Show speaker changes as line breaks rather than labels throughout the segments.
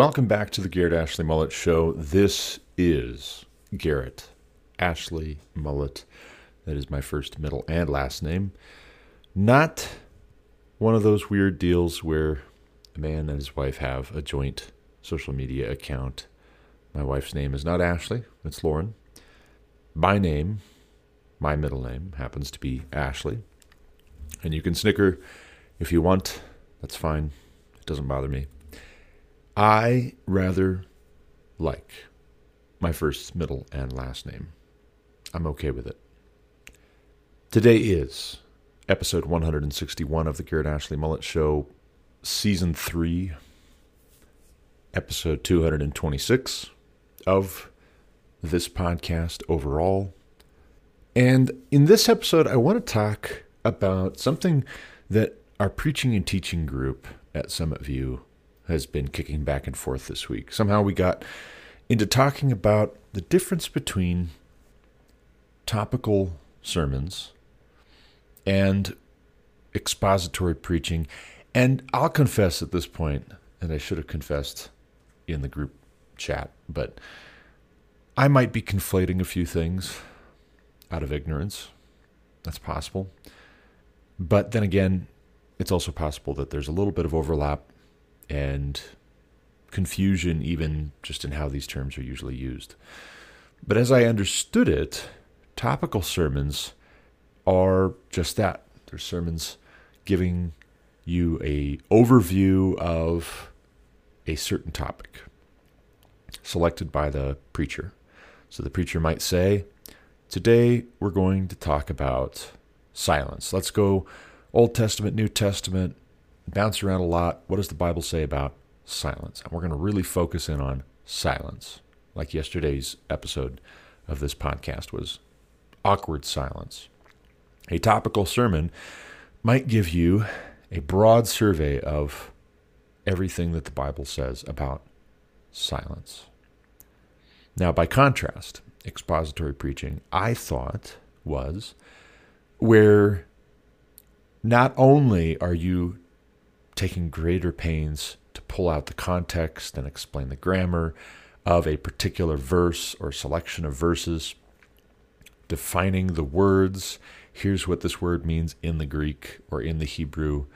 Welcome back to the Garrett Ashley Mullet Show. This is Garrett Ashley Mullet. That is my first, middle, and last name. Not one of those weird deals where a man and his wife have a joint social media account. My wife's name is not Ashley, it's Lauren. My name, my middle name, happens to be Ashley. And you can snicker if you want, that's fine. It doesn't bother me. I rather like my first, middle, and last name. I'm okay with it. Today is episode 161 of the Garrett Ashley Mullet Show, season 3, episode 226 of this podcast overall. And in this episode, I want to talk about something that our preaching and teaching group at Summit View has been kicking back and forth this week. Somehow we got into talking about the difference between topical sermons and expository preaching. And I'll confess at this point, and I should have confessed in the group chat, but I might be conflating a few things out of ignorance. That's possible. But then again, it's also possible that there's a little bit of overlap and confusion, even just in how these terms are usually used. But as I understood it, topical sermons are just that. They're sermons giving you a overview of a certain topic selected by the preacher. So the preacher might say, Today we're going to talk about silence. Let's go Old Testament, New Testament, bounce around a lot. What does the Bible say about silence? And we're going to really focus in on silence, like yesterday's episode of this podcast was awkward silence. A topical sermon might give you a broad survey of everything that the Bible says about silence. Now, by contrast, expository preaching, I thought, was where not only are you taking greater pains to pull out the context and explain the grammar of a particular verse or selection of verses, defining the words. Here's what this word means in the Greek or in the Hebrew.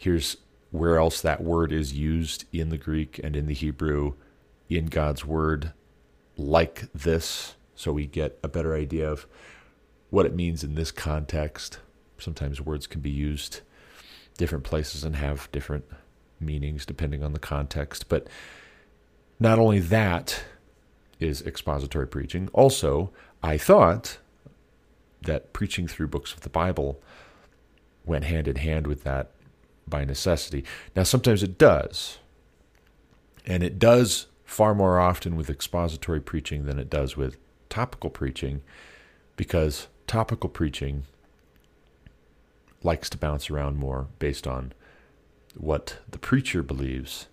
Here's where else that word is used in the Greek and in the Hebrew in God's word, like this, so we get a better idea of what it means in this context. Sometimes words can be used different places and have different meanings depending on the context. But not only that is expository preaching, also, I thought that preaching through books of the Bible went hand in hand with that by necessity. Now, sometimes it does, and it does far more often with expository preaching than it does with topical preaching, because topical preaching likes to bounce around more based on what the preacher believes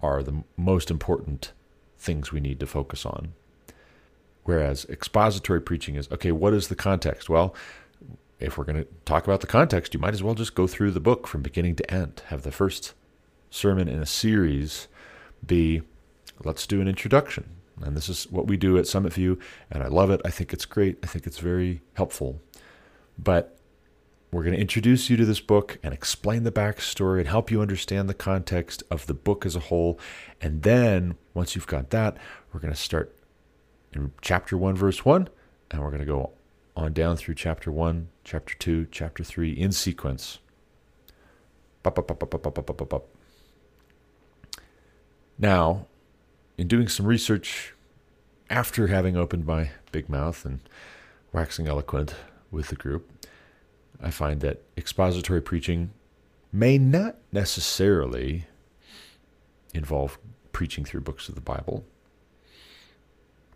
are the most important things we need to focus on. Whereas expository preaching is okay, what is the context? Well, if we're going to talk about the context, you might as well just go through the book from beginning to end. Have the first sermon in a series be let's do an introduction. And this is what we do at Summit View, and I love it. I think it's great. I think it's very helpful. But we're going to introduce you to this book and explain the backstory and help you understand the context of the book as a whole. And then, once you've got that, we're going to start in chapter 1, verse 1, and we're going to go on down through chapter 1, chapter 2, chapter 3 in sequence. Now, in doing some research after having opened my big mouth and waxing eloquent with the group, I find that expository preaching may not necessarily involve preaching through books of the Bible.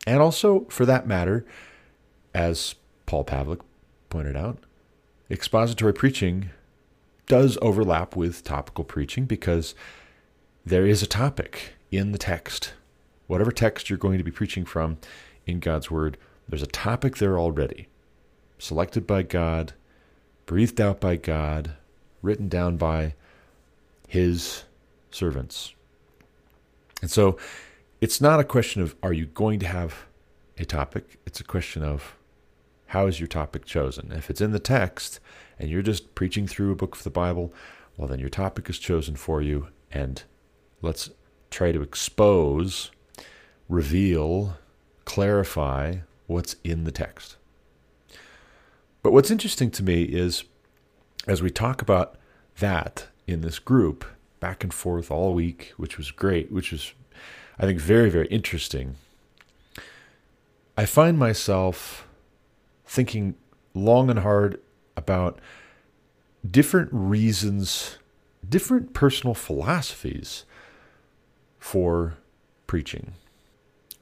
And also, for that matter, as Paul Pavlik pointed out, expository preaching does overlap with topical preaching because there is a topic in the text. Whatever text you're going to be preaching from in God's Word, there's a topic there already, selected by God, breathed out by God, written down by His servants. And so it's not a question of are you going to have a topic, it's a question of how is your topic chosen? If it's in the text and you're just preaching through a book of the Bible, well, then your topic is chosen for you, and let's try to expose, reveal, clarify what's in the text. But what's interesting to me is as we talk about that in this group, back and forth all week, which was great, which was, I think, very, very interesting. I find myself thinking long and hard about different reasons, different personal philosophies for preaching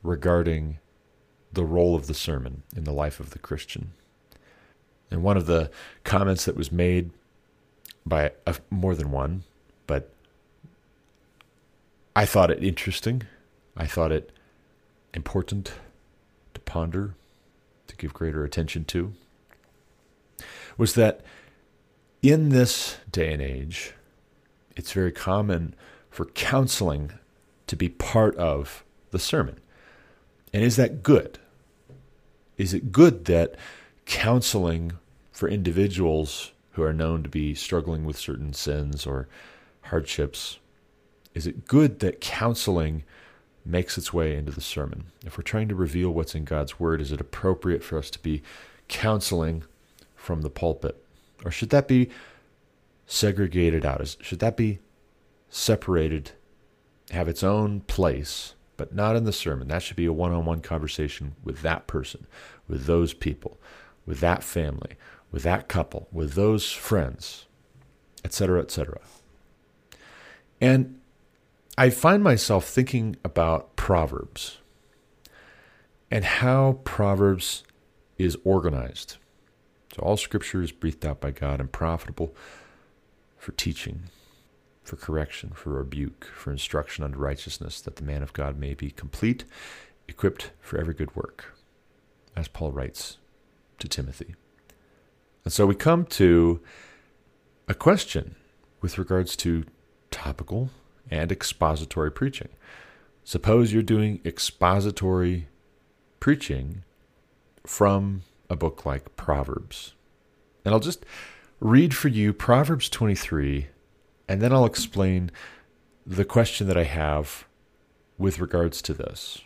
regarding the role of the sermon in the life of the Christian. And one of the comments that was made by a, more than one, but I thought it interesting. I thought it important to ponder to give greater attention to was that in this day and age, it's very common for counseling to be part of the sermon. And is that good? Is it good that counseling for individuals who are known to be struggling with certain sins or hardships, is it good that counseling makes its way into the sermon. If we're trying to reveal what's in God's Word, is it appropriate for us to be counseling from the pulpit? Or should that be segregated out? Should that be separated, have its own place, but not in the sermon? That should be a one on one conversation with that person, with those people, with that family, with that couple, with those friends, etc., etc. And I find myself thinking about Proverbs and how Proverbs is organized. So, all scripture is breathed out by God and profitable for teaching, for correction, for rebuke, for instruction unto righteousness, that the man of God may be complete, equipped for every good work, as Paul writes to Timothy. And so we come to a question with regards to topical and expository preaching. Suppose you're doing expository preaching from a book like Proverbs. And I'll just read for you Proverbs 23, and then I'll explain the question that I have with regards to this.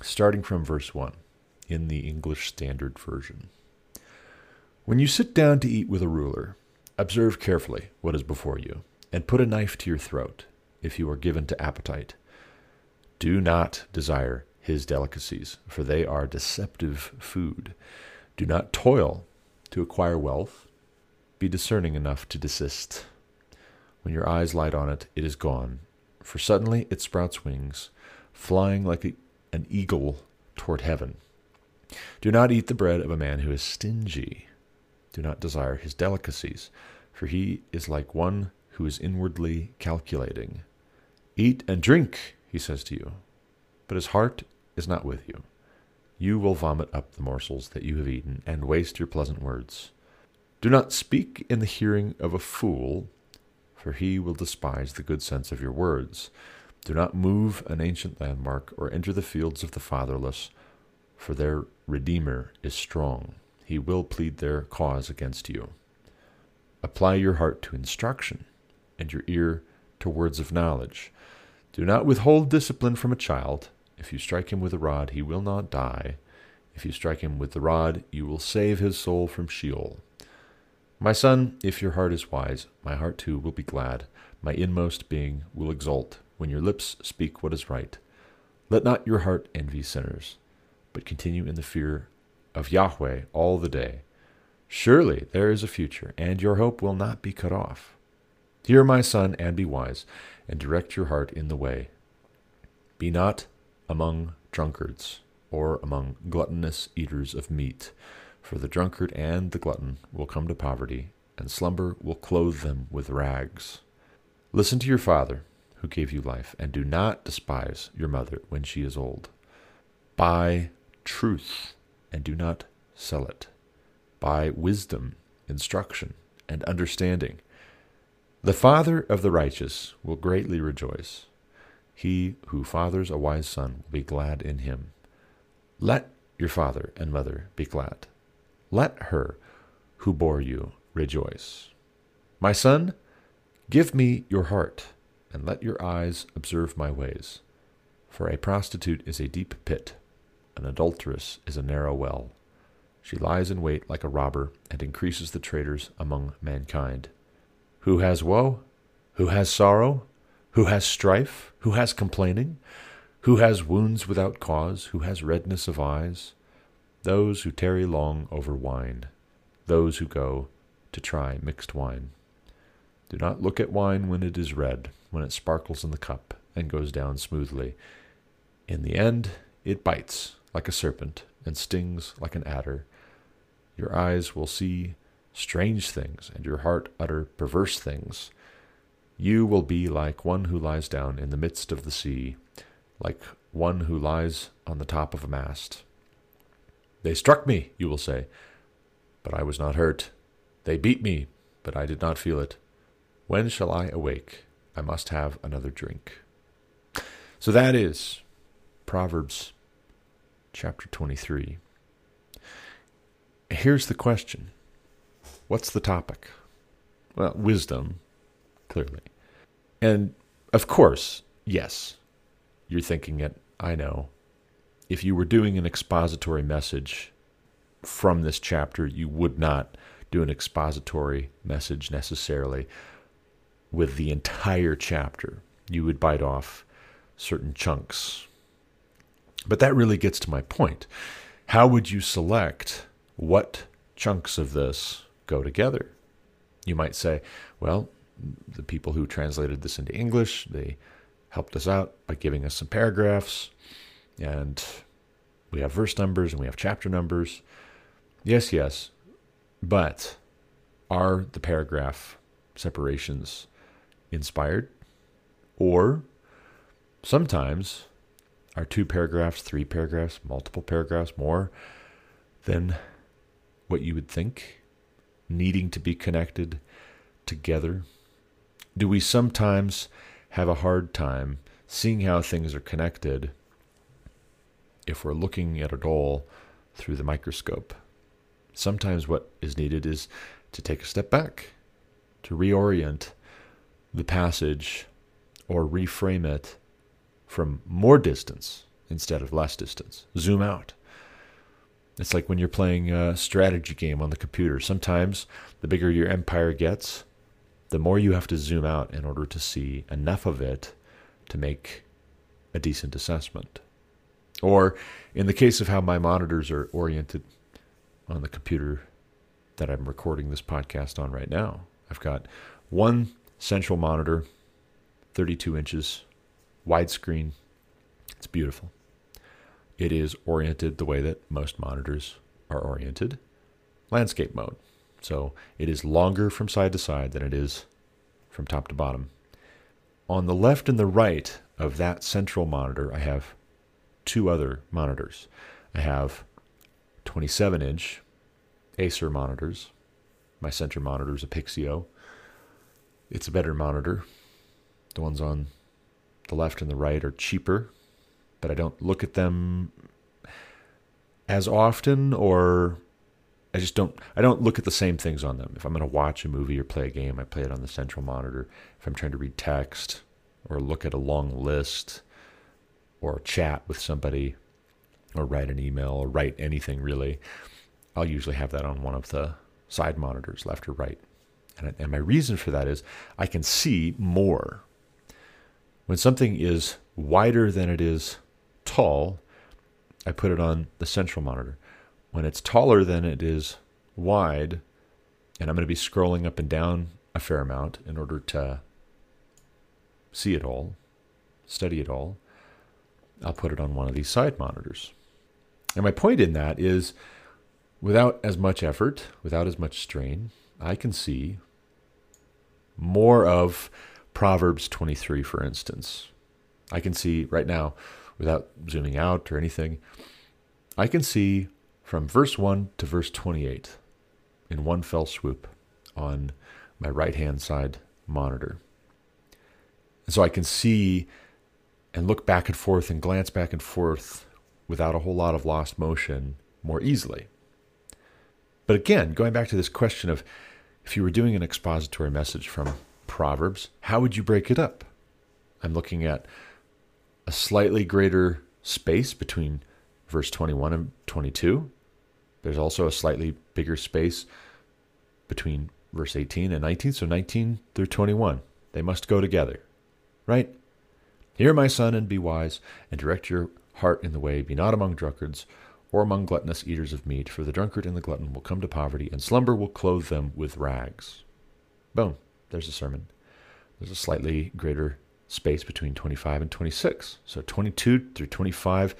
Starting from verse 1 in the English Standard Version. When you sit down to eat with a ruler, observe carefully what is before you and put a knife to your throat if you are given to appetite. Do not desire his delicacies, for they are deceptive food. Do not toil to acquire wealth. Be discerning enough to desist. When your eyes light on it, it is gone, for suddenly it sprouts wings, flying like a, an eagle toward heaven. Do not eat the bread of a man who is stingy. Do not desire his delicacies, for he is like one who is inwardly calculating. Eat and drink, he says to you, but his heart is not with you. You will vomit up the morsels that you have eaten and waste your pleasant words. Do not speak in the hearing of a fool, for he will despise the good sense of your words. Do not move an ancient landmark or enter the fields of the fatherless, for their Redeemer is strong. He will plead their cause against you. Apply your heart to instruction and your ear to words of knowledge. Do not withhold discipline from a child. If you strike him with a rod, he will not die. If you strike him with the rod, you will save his soul from Sheol. My son, if your heart is wise, my heart too will be glad. My inmost being will exult when your lips speak what is right. Let not your heart envy sinners, but continue in the fear of Yahweh all the day. Surely there is a future, and your hope will not be cut off. Hear, my son, and be wise, and direct your heart in the way. Be not among drunkards, or among gluttonous eaters of meat, for the drunkard and the glutton will come to poverty, and slumber will clothe them with rags. Listen to your father, who gave you life, and do not despise your mother when she is old. Buy truth, and do not sell it. Buy wisdom, instruction, and understanding. The father of the righteous will greatly rejoice. He who fathers a wise son will be glad in him. Let your father and mother be glad. Let her who bore you rejoice. My son, give me your heart, and let your eyes observe my ways. For a prostitute is a deep pit, an adulteress is a narrow well. She lies in wait like a robber, and increases the traitors among mankind. Who has woe? Who has sorrow? Who has strife? Who has complaining? Who has wounds without cause? Who has redness of eyes? Those who tarry long over wine, those who go to try mixed wine. Do not look at wine when it is red, when it sparkles in the cup and goes down smoothly. In the end, it bites like a serpent and stings like an adder. Your eyes will see strange things, and your heart utter perverse things. You will be like one who lies down in the midst of the sea, like one who lies on the top of a mast. They struck me, you will say, but I was not hurt. They beat me, but I did not feel it. When shall I awake? I must have another drink. So that is Proverbs chapter 23. Here's the question What's the topic? Well, wisdom, clearly. And of course, yes, you're thinking it, I know. If you were doing an expository message from this chapter, you would not do an expository message necessarily with the entire chapter. You would bite off certain chunks. But that really gets to my point. How would you select what chunks of this go together? You might say, well, the people who translated this into English, they helped us out by giving us some paragraphs, and we have verse numbers and we have chapter numbers. Yes, yes, but are the paragraph separations inspired? Or sometimes are two paragraphs, three paragraphs, multiple paragraphs more than what you would think, needing to be connected together? Do we sometimes have a hard time seeing how things are connected if we're looking at it all through the microscope? Sometimes what is needed is to take a step back, to reorient the passage or reframe it from more distance instead of less distance. Zoom out. It's like when you're playing a strategy game on the computer. Sometimes the bigger your empire gets, the more you have to zoom out in order to see enough of it to make a decent assessment. Or in the case of how my monitors are oriented on the computer that I'm recording this podcast on right now, I've got one central monitor, 32 inches, widescreen. It's beautiful. It is oriented the way that most monitors are oriented landscape mode. So it is longer from side to side than it is from top to bottom. On the left and the right of that central monitor, I have two other monitors. I have 27 inch Acer monitors. My center monitor is a Pixio. It's a better monitor. The ones on the left and the right are cheaper but I don't look at them as often or I just don't I don't look at the same things on them. If I'm going to watch a movie or play a game, I play it on the central monitor. If I'm trying to read text or look at a long list or chat with somebody or write an email or write anything really, I'll usually have that on one of the side monitors, left or right. And, and my reason for that is I can see more. When something is wider than it is tall, I put it on the central monitor. When it's taller than it is wide, and I'm going to be scrolling up and down a fair amount in order to see it all, study it all, I'll put it on one of these side monitors. And my point in that is without as much effort, without as much strain, I can see more of Proverbs 23, for instance. I can see right now, without zooming out or anything, I can see from verse 1 to verse 28 in one fell swoop on my right hand side monitor. And so I can see and look back and forth and glance back and forth without a whole lot of lost motion more easily. But again, going back to this question of if you were doing an expository message from Proverbs, how would you break it up? I'm looking at a slightly greater space between verse 21 and 22. There's also a slightly bigger space between verse 18 and 19. So 19 through 21, they must go together, right? Hear, my son, and be wise, and direct your heart in the way. Be not among drunkards or among gluttonous eaters of meat, for the drunkard and the glutton will come to poverty, and slumber will clothe them with rags. Boom, there's a sermon. There's a slightly greater space between 25 and 26. So 22 through 25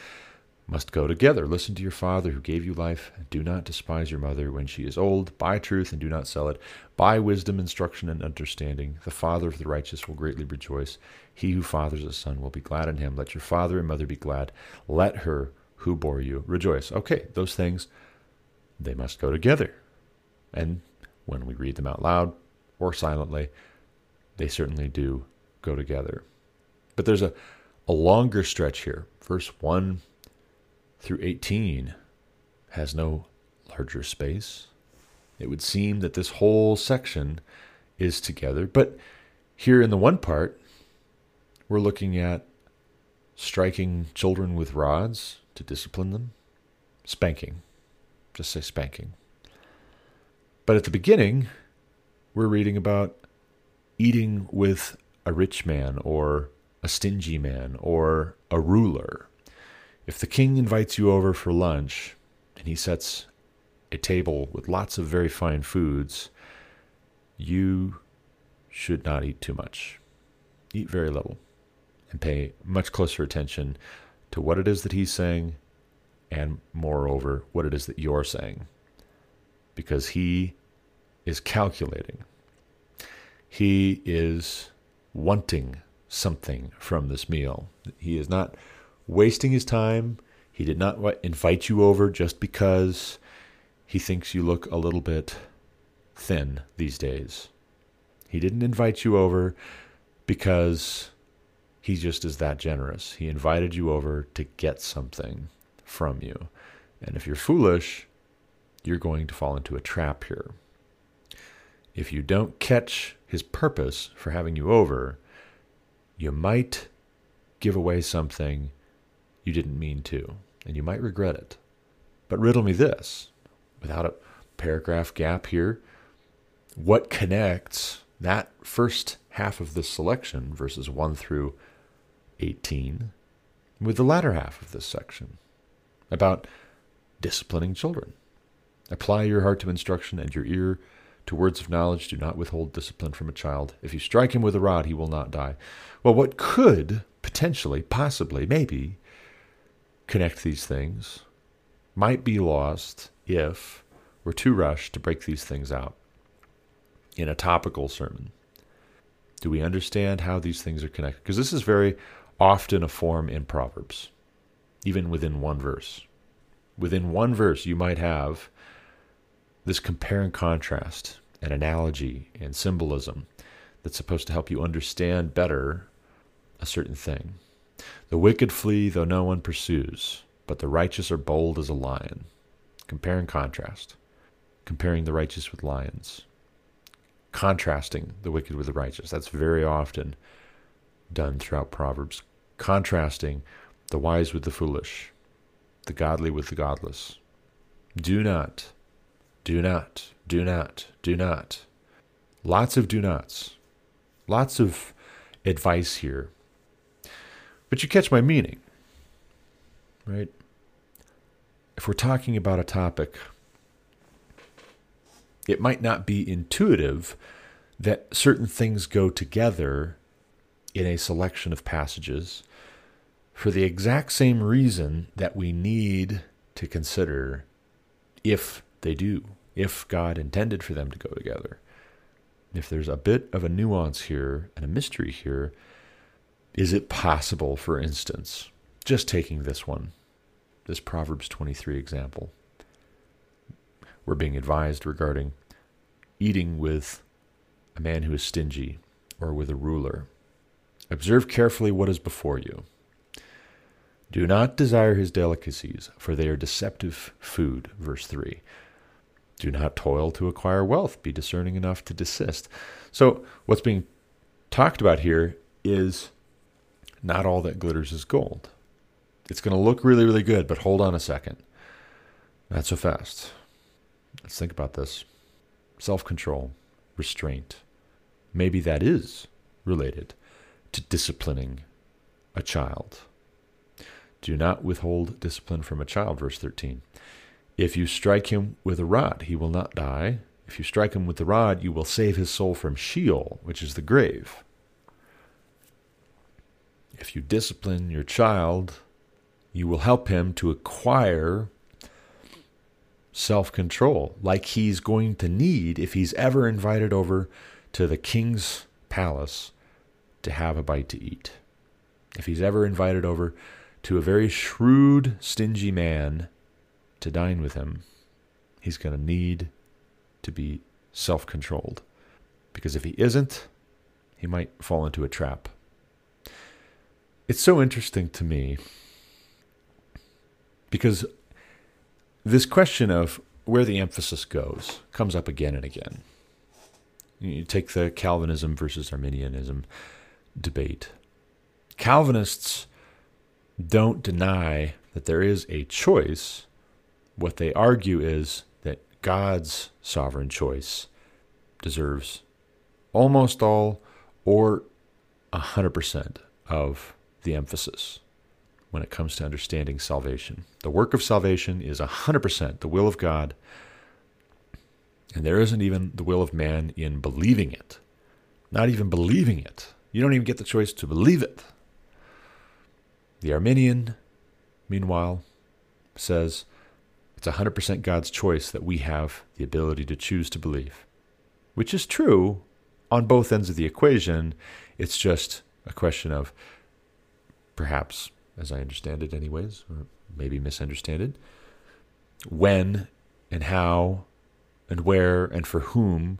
must go together. Listen to your father who gave you life, do not despise your mother when she is old. Buy truth and do not sell it. Buy wisdom, instruction, and understanding. The father of the righteous will greatly rejoice. He who fathers a son will be glad in him. Let your father and mother be glad. Let her who bore you rejoice. Okay, those things, they must go together. And when we read them out loud or silently, they certainly do go together. But there's a, a longer stretch here. Verse 1 through 18 has no larger space. It would seem that this whole section is together. But here in the one part, we're looking at striking children with rods to discipline them, spanking. Just say spanking. But at the beginning, we're reading about eating with a rich man or a stingy man or a ruler. If the king invites you over for lunch and he sets a table with lots of very fine foods, you should not eat too much. Eat very little and pay much closer attention to what it is that he's saying and, moreover, what it is that you're saying. Because he is calculating, he is wanting something from this meal. He is not wasting his time. He did not invite you over just because he thinks you look a little bit thin these days. He didn't invite you over because he just is that generous. He invited you over to get something from you. And if you're foolish, you're going to fall into a trap here. If you don't catch his purpose for having you over, you might give away something you didn't mean to, and you might regret it. But riddle me this without a paragraph gap here what connects that first half of this selection, verses 1 through 18, with the latter half of this section about disciplining children. Apply your heart to instruction and your ear to words of knowledge. Do not withhold discipline from a child. If you strike him with a rod, he will not die. Well, what could potentially, possibly, maybe connect these things might be lost if we're too rushed to break these things out in a topical sermon. Do we understand how these things are connected? Because this is very often a form in Proverbs, even within one verse. Within one verse, you might have this compare and contrast, and analogy, and symbolism that's supposed to help you understand better a certain thing. The wicked flee though no one pursues, but the righteous are bold as a lion. Compare and contrast. Comparing the righteous with lions. Contrasting the wicked with the righteous. That's very often done throughout Proverbs. Contrasting the wise with the foolish, the godly with the godless. Do not, do not, do not, do not. Lots of do nots. Lots of advice here. But you catch my meaning, right? If we're talking about a topic, it might not be intuitive that certain things go together in a selection of passages for the exact same reason that we need to consider if they do, if God intended for them to go together. If there's a bit of a nuance here and a mystery here, is it possible, for instance, just taking this one, this Proverbs 23 example, we're being advised regarding eating with a man who is stingy or with a ruler. Observe carefully what is before you. Do not desire his delicacies, for they are deceptive food. Verse 3. Do not toil to acquire wealth. Be discerning enough to desist. So, what's being talked about here is not all that glitters is gold. It's going to look really, really good, but hold on a second. Not so fast. Let's think about this self control, restraint. Maybe that is related to disciplining a child. Do not withhold discipline from a child, verse 13. If you strike him with a rod, he will not die. If you strike him with the rod, you will save his soul from Sheol, which is the grave. If you discipline your child, you will help him to acquire self control, like he's going to need if he's ever invited over to the king's palace to have a bite to eat. If he's ever invited over to a very shrewd, stingy man to dine with him, he's going to need to be self controlled. Because if he isn't, he might fall into a trap. It's so interesting to me because this question of where the emphasis goes comes up again and again. You take the Calvinism versus Arminianism debate. Calvinists don't deny that there is a choice. What they argue is that God's sovereign choice deserves almost all or 100% of the emphasis when it comes to understanding salvation. The work of salvation is 100% the will of God, and there isn't even the will of man in believing it. Not even believing it. You don't even get the choice to believe it. The Arminian, meanwhile, says it's 100% God's choice that we have the ability to choose to believe, which is true on both ends of the equation. It's just a question of perhaps as I understand it, anyways, or maybe misunderstand it. When and how and where and for whom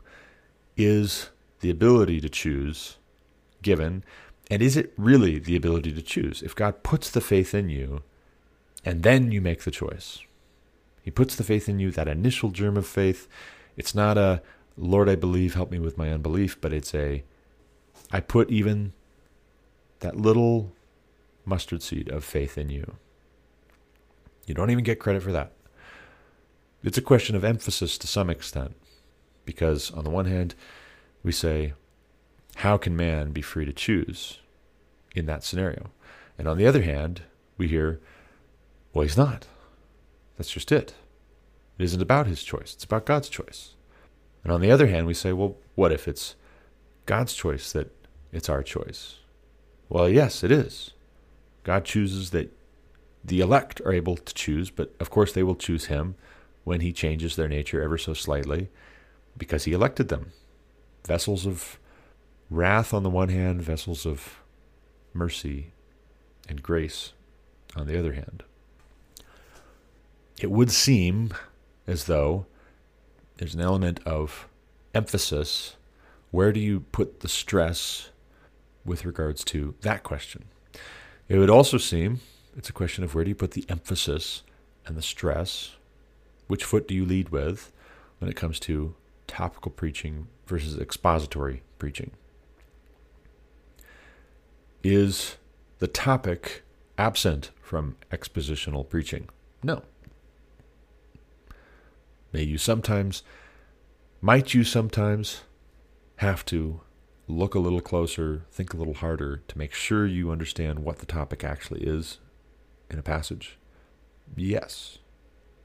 is the ability to choose given? And is it really the ability to choose? If God puts the faith in you and then you make the choice, He puts the faith in you, that initial germ of faith. It's not a, Lord, I believe, help me with my unbelief, but it's a, I put even that little mustard seed of faith in you. You don't even get credit for that. It's a question of emphasis to some extent, because on the one hand, we say, how can man be free to choose in that scenario? And on the other hand, we hear, well, he's not. That's just it. It isn't about his choice, it's about God's choice. And on the other hand, we say, well, what if it's God's choice that it's our choice? Well, yes, it is. God chooses that the elect are able to choose, but of course they will choose him when he changes their nature ever so slightly because he elected them. Vessels of wrath on the one hand, vessels of mercy and grace on the other hand. It would seem as though there's an element of emphasis. Where do you put the stress with regards to that question? It would also seem it's a question of where do you put the emphasis and the stress? Which foot do you lead with when it comes to topical preaching versus expository preaching? Is the topic absent from expositional preaching? No. May you sometimes, might you sometimes have to look a little closer, think a little harder to make sure you understand what the topic actually is in a passage? Yes.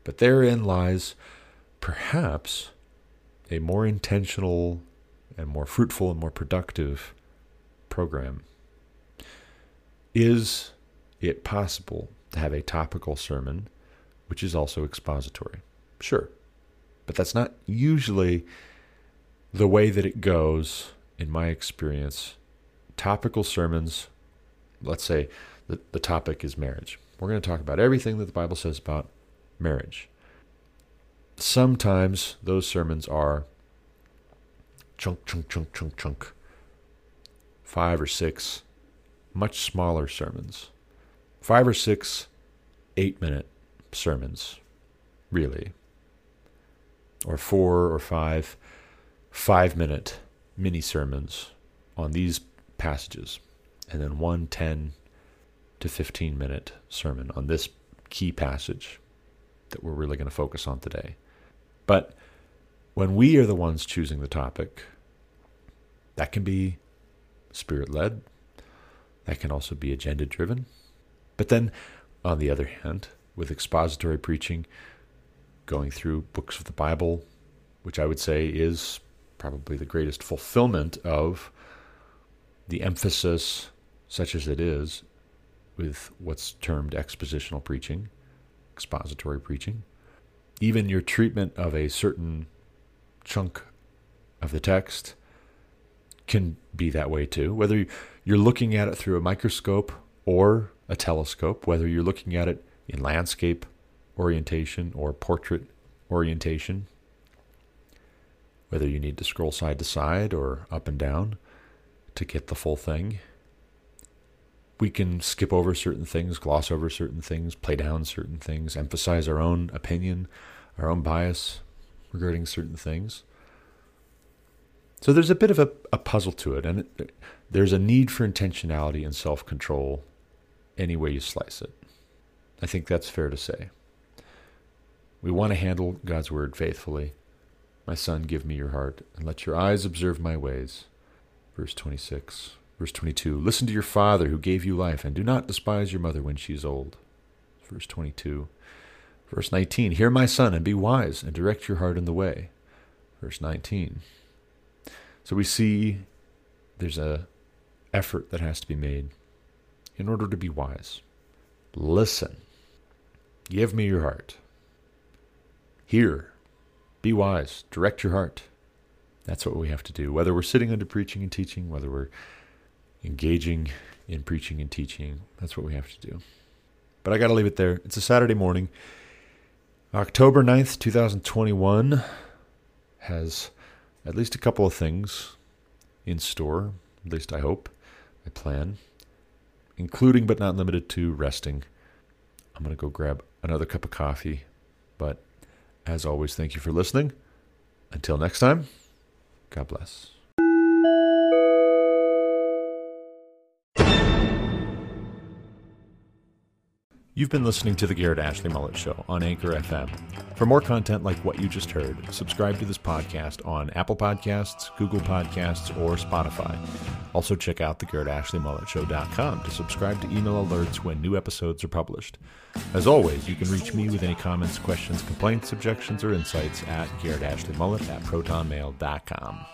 But therein lies perhaps a more intentional and more fruitful and more productive program. Is it possible to have a topical sermon which is also expository? Sure. But that's not usually the way that it goes in my experience. Topical sermons, let's say the, the topic is marriage. We're going to talk about everything that the Bible says about marriage. Sometimes those sermons are chunk, chunk, chunk, chunk, chunk. Five or six much smaller sermons. Five or six eight minute sermons, really. Or four or five five minute mini sermons on these passages. And then one 10 to 15 minute sermon on this key passage that we're really going to focus on today. But when we are the ones choosing the topic, that can be spirit led, that can also be agenda driven. But then, on the other hand, with expository preaching, going through books of the Bible, which I would say is probably the greatest fulfillment of the emphasis, such as it is, with what's termed expositional preaching, expository preaching. Even your treatment of a certain chunk of the text can be that way too. Whether you're looking at it through a microscope or a telescope, whether you're looking at it in landscape orientation or portrait orientation, whether you need to scroll side to side or up and down to get the full thing. We can skip over certain things, gloss over certain things, play down certain things, emphasize our own opinion, our own bias regarding certain things. So there's a bit of a, a puzzle to it, and it, there's a need for intentionality and self control any way you slice it. I think that's fair to say. We want to handle God's word faithfully. My son, give me your heart, and let your eyes observe my ways. Verse 26. Verse 22 Listen to your father who gave you life, and do not despise your mother when she is old. Verse 22. Verse 19 Hear my son, and be wise, and direct your heart in the way. Verse 19. So we see there's a effort that has to be made in order to be wise. Listen. Give me your heart. Hear. Be wise. Direct your heart. That's what we have to do. Whether we're sitting under preaching and teaching, whether we're engaging in preaching and teaching, that's what we have to do. But I got to leave it there. It's a Saturday morning. October 9th, 2021 has at least a couple of things in store, at least I hope, I plan, including but not limited to resting. I'm going to go grab another cup of coffee. But as always, thank you for listening. Until next time, God bless. You've been listening to the Garrett Ashley Mullet Show on Anchor FM. For more content like what you just heard, subscribe to this podcast on Apple Podcasts, Google Podcasts, or Spotify. Also, check out thegarrettashleymulletshow.com to subscribe to email alerts when new episodes are published. As always, you can reach me with any comments, questions, complaints, objections, or insights at garrettashleyMullet at protonmail.com.